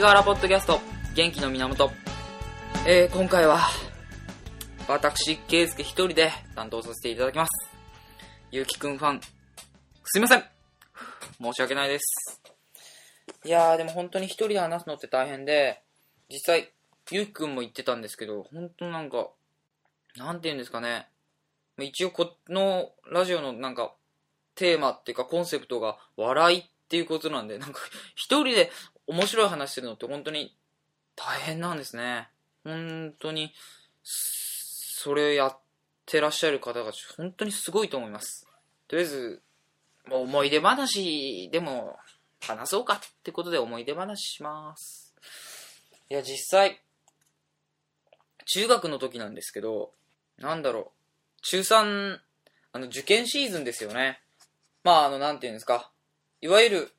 ヶ原ポッドキャスト、元気の源。えー、今回は、私、圭介一人で担当させていただきます。ゆうきくんファン、すいません申し訳ないです。いやー、でも本当に一人で話すのって大変で、実際、ゆうきくんも言ってたんですけど、本当なんか、なんて言うんですかね。一応このラジオのなんか、テーマっていうかコンセプトが笑いっていうことなんで、なんか一人で面白い話してるのって本当に大変なんですね。本当に、それやってらっしゃる方が本当にすごいと思います。とりあえず、もう思い出話でも話そうかってことで思い出話します。いや、実際、中学の時なんですけど、なんだろう、中3、あの、受験シーズンですよね。まあ、あの、なんていうんですか。いわゆる、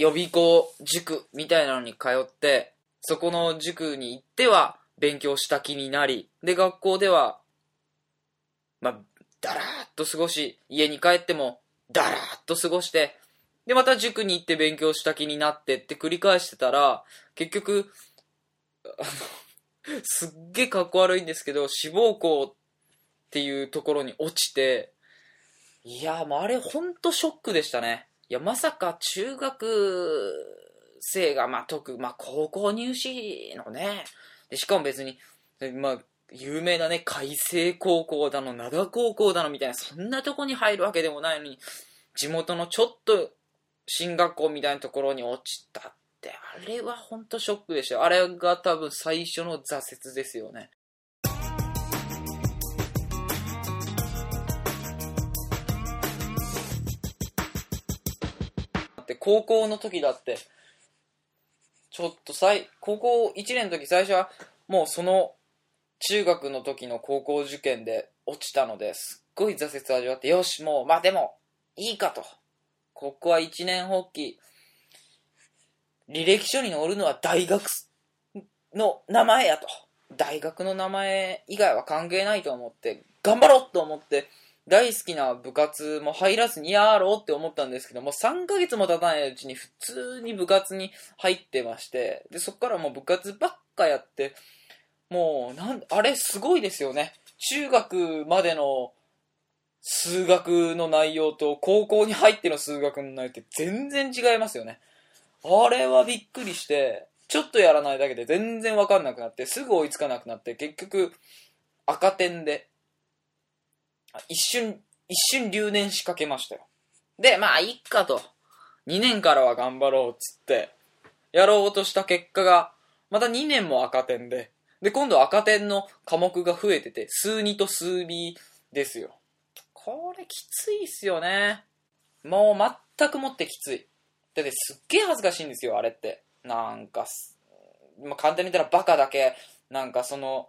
予備校塾みたいなのに通って、そこの塾に行っては勉強した気になり、で、学校では、まあ、だらーっと過ごし、家に帰っても、だらーっと過ごして、で、また塾に行って勉強した気になってって繰り返してたら、結局、あの、すっげえかっこ悪いんですけど、志望校っていうところに落ちて、いや、もうあれほんとショックでしたね。いや、まさか中学生が、まあ、特、まあ、高校入試のね、でしかも別に、まあ、有名なね、海星高校だの、灘高校だのみたいな、そんなとこに入るわけでもないのに、地元のちょっと進学校みたいなところに落ちたって、あれはほんとショックでした。あれが多分最初の挫折ですよね。って高校の時だってちょっと最高校1年の時最初はもうその中学の時の高校受験で落ちたのですっごい挫折味わってよしもうまあでもいいかと。ここは一年発起。履歴書に載るのは大学の名前やと。大学の名前以外は関係ないと思って頑張ろうと思って大好きな部活も入らずにやろうって思ったんですけども、3ヶ月も経たないうちに普通に部活に入ってまして、で、そっからもう部活ばっかやって、もう、なん、あれすごいですよね。中学までの数学の内容と高校に入っての数学の内容って全然違いますよね。あれはびっくりして、ちょっとやらないだけで全然わかんなくなって、すぐ追いつかなくなって、結局、赤点で、一瞬、一瞬留年しかけましたよ。で、まあ、いっかと。2年からは頑張ろうっつって、やろうとした結果が、また2年も赤点で、で、今度赤点の科目が増えてて、数2と数 B ですよ。これきついっすよね。もう全くもってきつい。だってすっげえ恥ずかしいんですよ、あれって。なんか、まあ、簡単に言ったらバカだけ、なんかその、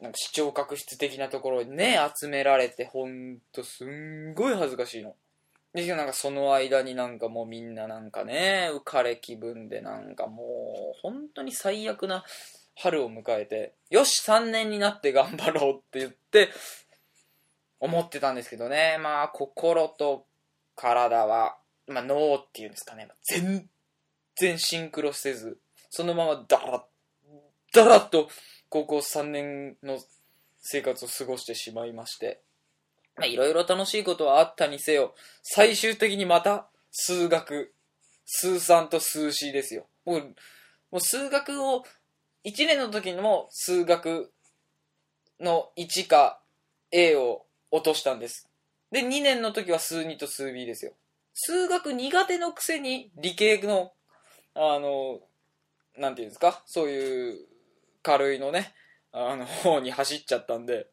なんか視聴覚室的なところにね、集められて、ほんとすんごい恥ずかしいの。で、なんかその間になんかもうみんななんかね、浮かれ気分でなんかもう、本当に最悪な春を迎えて、よし、3年になって頑張ろうって言って、思ってたんですけどね、まあ心と体は、まあ脳っていうんですかね、全然シンクロせず、そのままダラッ、ダラッと高校3年の生活を過ごしてしまいまして、まあいろいろ楽しいことはあったにせよ、最終的にまた数学、数3と数 C ですよ。もう、もう数学を、1年の時にも数学の1か A を落としたんです。で、2年の時は数2と数 B ですよ。数学苦手のくせに理系の、あの、なんていうんですか、そういう軽いのね、あの、方に走っちゃったんで、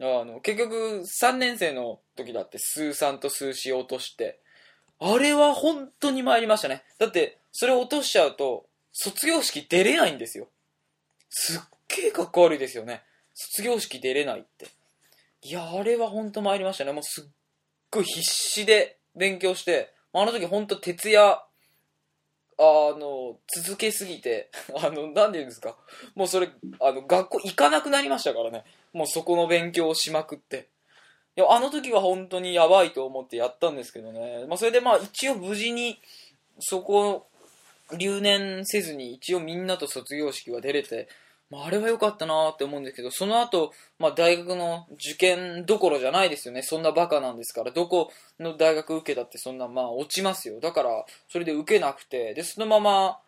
あの、結局3年生の時だって数3と数4落として、あれは本当に参りましたね。だって、それを落としちゃうと、卒業式出れないんですよ。すっげえかっこ悪いですよね。卒業式出れないって。いや、あれは本当参りましたね。もうすっごい必死で勉強して、あの時本当徹夜、あの、続けすぎて、あの、なんで言うんですか。もうそれ、あの、学校行かなくなりましたからね。もうそこの勉強をしまくって。いや、あの時は本当にやばいと思ってやったんですけどね。まあ、それでまあ、一応無事に、そこ留年せずに一応みんなと卒業式は出れて、まあ、あれは良かったなって思うんですけど、その後、まあ、大学の受験どころじゃないですよね。そんなバカなんですから、どこの大学受けたってそんな、まあ、落ちますよ。だから、それで受けなくて、で、そのまま、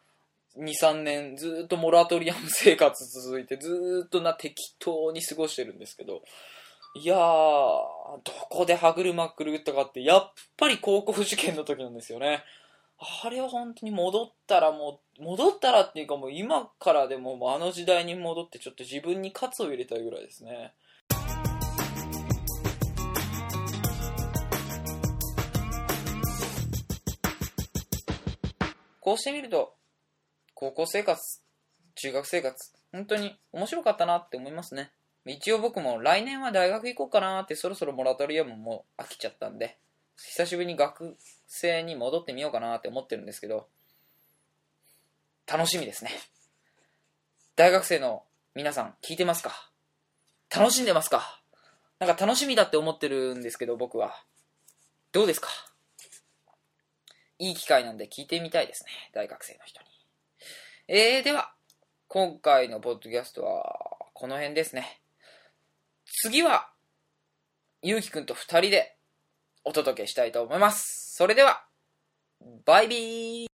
2、3年ずっとモラトリアム生活続いて、ずっとな適当に過ごしてるんですけど、いやー、どこで歯車狂ったかって、やっぱり高校受験の時なんですよね。あれは本当に戻ったらもう、戻ったらっていうかもう今からでもあの時代に戻ってちょっと自分に喝を入れたいぐらいですね。こうしてみると、高校生活、中学生活、本当に面白かったなって思いますね。一応僕も来年は大学行こうかなってそろそろモラトリアムも飽きちゃったんで、久しぶりに学生に戻ってみようかなって思ってるんですけど、楽しみですね。大学生の皆さん聞いてますか？楽しんでますか？なんか楽しみだって思ってるんですけど僕は。どうですか？いい機会なんで聞いてみたいですね。大学生の人に。えー、では、今回のポッドキャストはこの辺ですね。次は、ゆうきくんと二人でお届けしたいと思います。それでは、バイビー